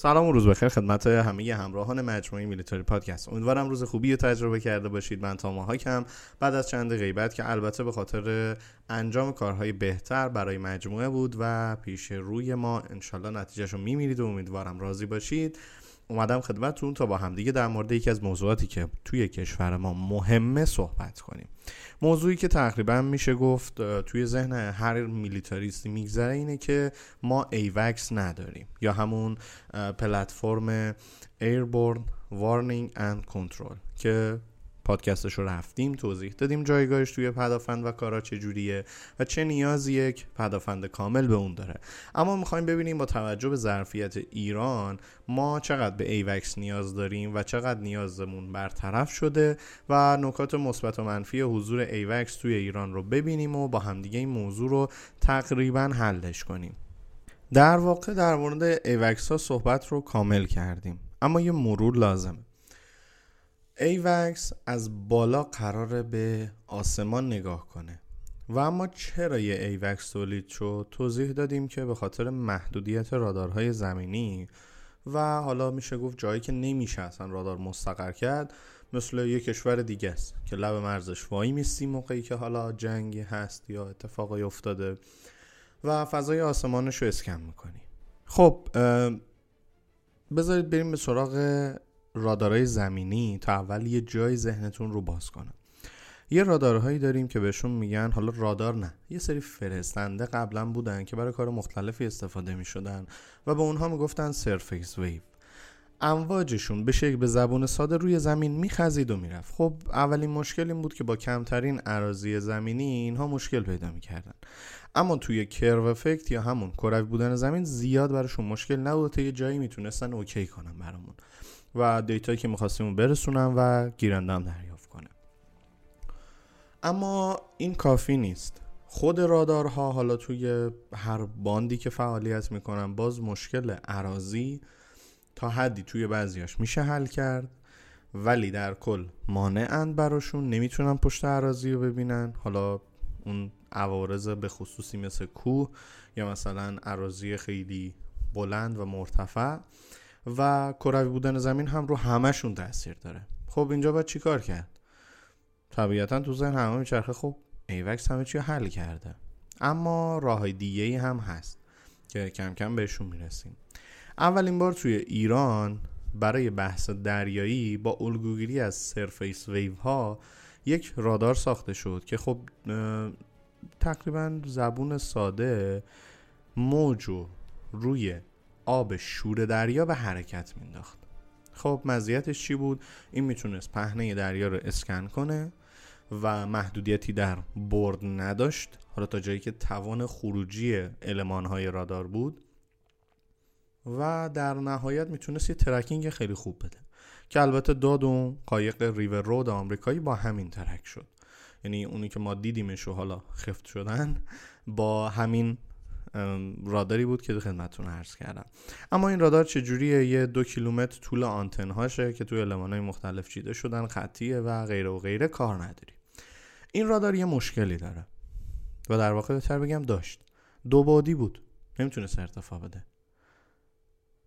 سلام و روز بخیر خدمت همه همراهان مجموعه میلیتاری پادکست. امیدوارم روز خوبی رو تجربه کرده باشید. من تاما هاکم بعد از چند غیبت که البته به خاطر انجام کارهای بهتر برای مجموعه بود و پیش روی ما انشالله نتیجهش رو میمیرید و امیدوارم راضی باشید. اومدم خدمتتون تا با همدیگه در مورد یکی از موضوعاتی که توی کشور ما مهمه صحبت کنیم. موضوعی که تقریبا میشه گفت توی ذهن هر میلیتاریستی میگذره اینه که ما AWACS نداریم یا همون پلتفرم Airborne Warning and Control که پادکستش رو رفتیم توضیح دادیم جایگاهش توی پدافند و کارا چجوریه و چه نیازی یک پدافند کامل به اون داره. اما می‌خوایم ببینیم با توجه به ظرفیت ایران ما چقدر به AWACS نیاز داریم و چقدر نیازمون برطرف شده و نکات مثبت و منفی حضور AWACS توی ایران رو ببینیم و با همدیگه این موضوع رو تقریبا حلش کنیم. در واقع در مورد AWACS ها صحبت رو کامل کردیم. اما یه مرور لازمه. AWACS از بالا قراره به آسمان نگاه کنه. و اما چرا یه AWACS تولید شد؟ توضیح دادیم که به خاطر محدودیت رادارهای زمینی. و حالا میشه گفت جایی که نمیشه اصلا رادار مستقر کرد مثل یه کشور دیگه است که لب مرزش وایی میستی موقعی که حالا جنگی هست یا اتفاقی افتاده و فضای آسمانش رو اسکن می‌کنی. خب بذارید بریم به سراغ رادارهای زمینی تا اول یه جای ذهنتون رو باز کنم یه رادارهایی داریم که بهشون میگن حالا رادار نه یه سری فرستنده قبلا بودن که برای کار مختلفی استفاده می‌شدن و به اونها می‌گفتن سرفیس ویو. امواجشون به شکل به زبون ساده روی زمین میخزید و می‌رفت. خب اولین مشکل این بود که با کمترین عراضی زمینی اینها مشکل پیدا می‌کردن. اما توی curve effect یا همون کروی بودن زمین زیاد براشون مشکل نبود تا یه جایی می‌تونستن اوکی کنن برامون. و دیتایی که می‌خواستیم برسونم و گیرندم دریافت کنه اما این کافی نیست. خود رادارها حالا توی هر باندی که فعالیت می‌کنن باز مشکل اراضی تا حدی توی بعضیاش میشه حل کرد. ولی در کل مانعند براشون. نمی‌تونن پشت اراضی رو ببینن. حالا اون عوارض به خصوصی مثل کوه یا مثلا عراضی خیلی بلند و مرتفع. و کروی بودن زمین هم رو همشون تاثیر داره. خب اینجا باید چیکار کرد؟ طبیعتا تو ذهن همه میچرخه خب ایوکس همه چی حل کرده. اما راه دیگه هم هست که کم کم بهشون می‌رسیم. اولین بار توی ایران برای بحث دریایی با الگوگیری از سرفیس ویو ها یک رادار ساخته شد که خب تقریبا زبون ساده موجو روی آب شور دریا به حرکت مینداخت. خب مزیتش چی بود؟ این می‌تونست پهنه دریا رو اسکن کنه و محدودیتی در برد نداشت. حالا تا جایی که توان خروجی های رادار بود و در نهایت می‌تونست یه ترکینگ خیلی خوب بده که البته داد اون قایق ریور رود آمریکایی با همین ترک شد. یعنی اونی که ما دیدیمش و حالا خفت شدن با همین راداری بود که خدمتتون عرض کردم. اما این رادار چجوریه؟ یه دو کیلومتر طول آنتن هاشه که توی های مختلف چیده شدن خطیه و غیره و غیره کار نداری. این رادار یه مشکلی داره. و در واقع بهتر بگم داشت. دو بادی بود. نمی‌تونست ارتفاع بده.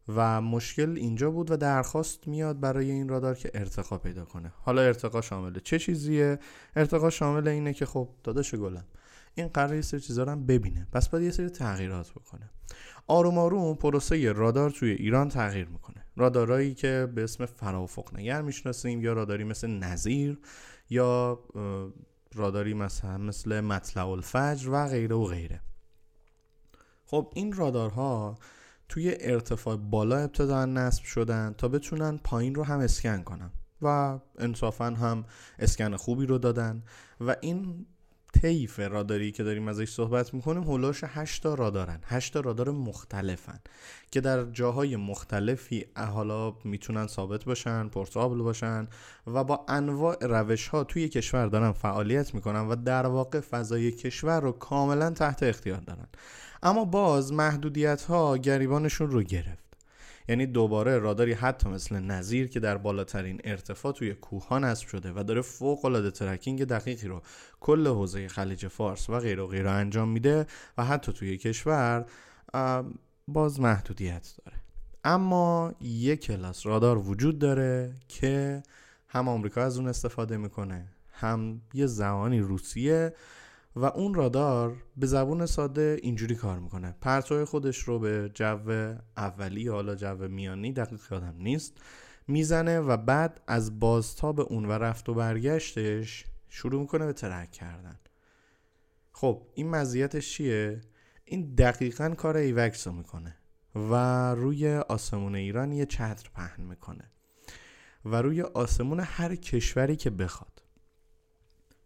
و مشکل اینجا بود و درخواست میاد برای این رادار که ارتقا پیدا کنه. حالا ارتقا شامل چه چیزیه؟ ارتقا شامل اینه که خب داداش گلم این قرار یه سری چیزا رو ببینه. پس باید یه سری تغییرات بکنه. آروم آروم پروسه رادار توی ایران تغییر می‌کنه. رادارایی که به اسم فرافق نگر می‌شناسیم یا راداری مثل نظیر یا راداری مثلا مثل مطلع الفجر و غیره و غیره. خب این رادارها توی ارتفاع بالا ابتدا نصب شدن تا بتونن پایین رو هم اسکن کنن و انصافا هم اسکن خوبی رو دادن و این طیف راداری که داریم ازش صحبت می‌کنیم هولوش 8 تا رادارن. 8 تا رادار مختلفن که در جاهای مختلفی حالا می‌تونن ثابت باشن پورتابل باشن و با انواع روش ها توی کشور دارن فعالیت می‌کنن و در واقع فضای کشور رو کاملا تحت اختیار دارن. اما باز محدودیت ها گریبانشون رو گرفت. یعنی دوباره راداری حتی مثل نظیر که در بالاترین ارتفاع توی کوه نصب شده و داره فوق العاده ترکینگ دقیقی رو کل حوزه خلیج فارس و غیر و غیر انجام میده و حتی توی کشور باز محدودیت داره. اما یک کلاس رادار وجود داره که هم آمریکا از اون استفاده می‌کنه هم یه زمانی روسیه و اون رادار به زبون ساده اینجوری کار می‌کنه. پرتو خودش رو به جو اولی حالا جو میانی دقیق یادم نیست می‌زنه و بعد از بازتاب اون و رفت و برگشتش شروع می‌کنه به ترک کردن. خب این مزیتش چیه؟ این دقیقا کار ایوکس رو می‌کنه و روی آسمون ایران یه چتر پهن می‌کنه و روی آسمون هر کشوری که بخواد.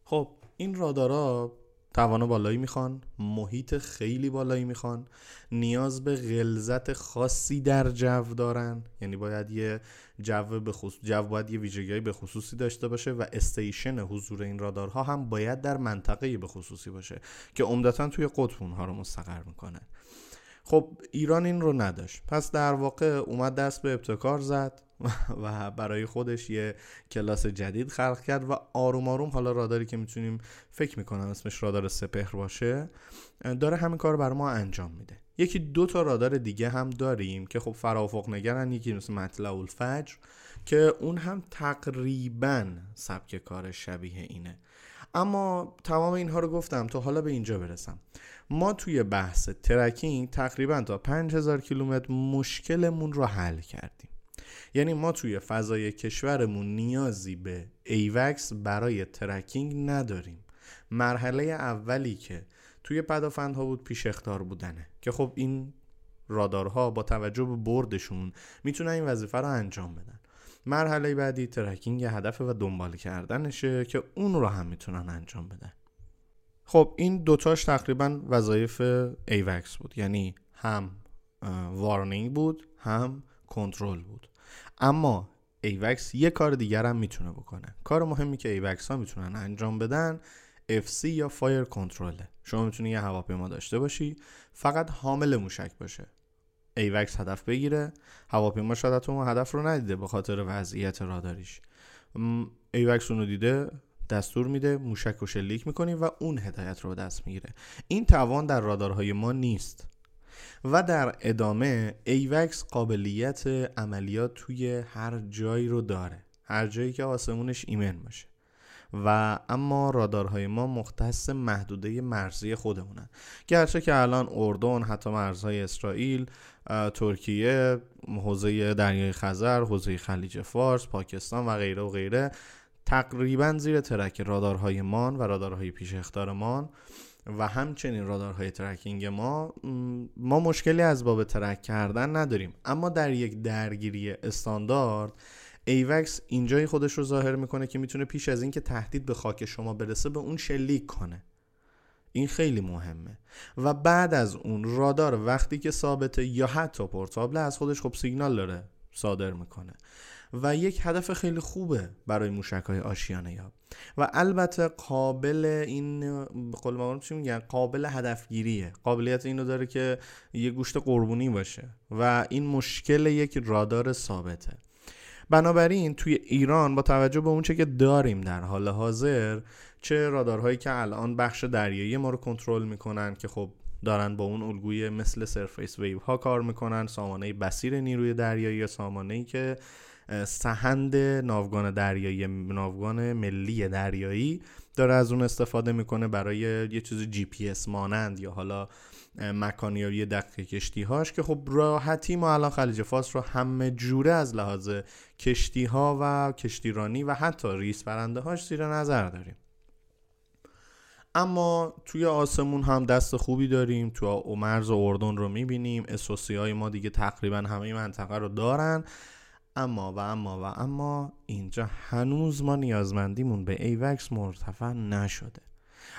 خب این رادارا توان بالایی می‌خوان محیط خیلی بالایی می‌خوان نیاز به غلظت خاصی در جو دارن. یعنی باید یه جو به خصوص جو باید یه ویژگی به خصوصی داشته باشه و استیشن حضور این رادارها هم باید در منطقه به خصوصی باشه که عمدتا توی قطب اونها رو مستقر می‌کنه. خب ایران این رو نداشت. پس در واقع اومد دست به ابتکار زد و برای خودش یه کلاس جدید خلق کرد و آروم آروم حالا راداری که می‌تونیم فکر می‌کنم اسمش رادار سپهر باشه داره همین کار بر ما انجام میده. یکی دو تا رادار دیگه هم داریم که خب فرافق نگرن یکی مثل مطلع الفجر که اون هم تقریبا سبک کار شبیه اینه. اما تمام اینها رو گفتم تا حالا به اینجا برسم. ما توی بحث ترکینگ تقریبا تا 5000 کیلومتر مشکلمون رو حل کردیم. یعنی ما توی فضای کشورمون نیازی به AWACS برای tracking نداریم. مرحله اولی که توی پدافندها بود پیش اخطار بودنه. که خب این رادارها با توجه به بردشون می‌تونن این وظیفه رو انجام بدن. مرحله بعدی tracking هدف و دنبال کردنشه که اون رو هم می‌تونن انجام بدن. خب این دوتاش تقریبا وظایف AWACS بود. یعنی هم warning بود هم کنترل بود. اما AWACS یه کار دیگر هم می‌تونه بکنه. کار مهمی که AWACS ها می‌تونن انجام بدن FC یا fire control ه شما می‌تونی یه هواپیما داشته باشی فقط حامل موشک باشه. AWACS هدف بگیره. هواپیما شاید اون هدف رو ندیده به خاطر وضعیت راداریش. AWACS اونو دیده دستور میده موشک رو شلیک می‌کنی و اون هدایت رو دست می‌گیره. این توان در رادارهای ما نیست و در ادامه ایوکس قابلیت عملیات توی هر جایی رو داره. هر جایی که آسمونش ایمن باشه. و اما رادارهای ما مختص محدوده مرزی خودمونن. گرچه که الان اردن حتی مرزهای اسرائیل ترکیه حوزه دریای خزر حوزه خلیج فارس پاکستان و غیره و غیره تقریبا زیر ترک رادارهای مان و رادارهای پیش اختارمان و همچنین رادارهای tracking ما ما مشکلی از باب track کردن نداریم. اما در یک درگیری استاندارد AWACS اینجای خودش رو ظاهر می‌کنه که می‌تونه پیش از اینکه تهدید به خاک شما برسه به اون شلیک کنه. این خیلی مهمه. و بعد از اون رادار وقتی که ثابته یا حتی portable از خودش خب سیگنال داره صادر می‌کنه. و یک هدف خیلی خوبه برای موشک های آشیانه یاب. و البته قابل این قول چی میگن؟ قابل هدفگیریه. قابلیت اینو داره که یه گوشت قربونی باشه. و این مشکل یک رادار ثابته. بنابراین توی ایران با توجه به اونچه که داریم در حال حاضر چه رادارهایی که الان بخش دریایی ما رو کنترل می‌کنن که خب دارن با اون الگوی مثل سرفیس ویو ها کار می‌کنن سامانه بسیر نیروی دریایی یا سامانه ای که سهند ناوگان دریایی ناوگان ملی دریایی داره از اون استفاده می‌کنه برای یه چیز جی پی اس مانند یا حالا مکانیابی دقیق کشتی هاش که خب راحتی ما الان خلیج فارس رو همه جوره از لحاظ کشتی ها و کشتیرانی و حتی ریزپرنده هاش زیر نظر داریم. اما توی آسمون هم دست خوبی داریم تو مرز اردن رو می‌بینیم اسوسی های ما دیگه تقریبا همه منطقه رو دارن. اما و اما و اما اینجا هنوز ما نیازمندیمون به AWACS مرتفع نشده.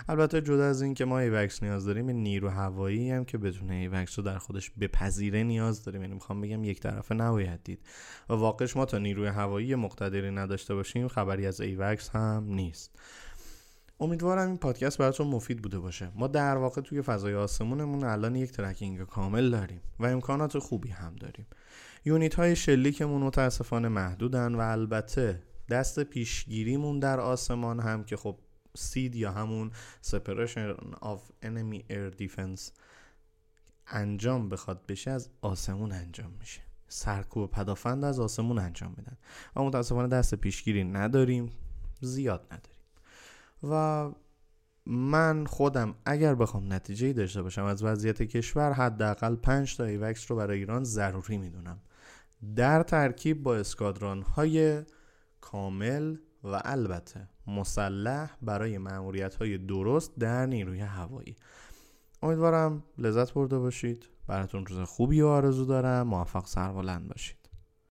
البته جدا از این که ما AWACS نیاز داریم نیرو هوایی هم که بتونه AWACS رو در خودش بپذیره نیاز داریم. یعنی می‌خوام بگم یک طرفه نباید دید. و واقعش ما تا نیروی هوایی مقتدری نداشته باشیم خبری از AWACS هم نیست. امیدوارم این پادکست براتون مفید بوده باشه. ما در واقع توی فضای آسمونمون الان یک tracking کامل داریم و امکانات خوبی هم داریم. یونیت های شلیکمون متاسفانه محدودن و البته دست پیشگیریمون در آسمان هم که خب سید یا همون separation of enemy air defense انجام بخواد بشه از آسمون انجام میشه. سرکوب پدافند از آسمون انجام میدن. و متاسفانه دست پیشگیری نداریم زیاد نداریم. و من خودم اگر بخوام نتیجه داشته باشم از وضعیت کشور حداقل 5 تا ایوکس رو برای ایران ضروری می‌دونم. در ترکیب با اسکادران های کامل و البته مسلح برای معمولیت های درست در نیروی هوایی. امیدوارم لذت برده باشید. براتون روز خوبی و آرزو دارم. موفق سربلند باشید.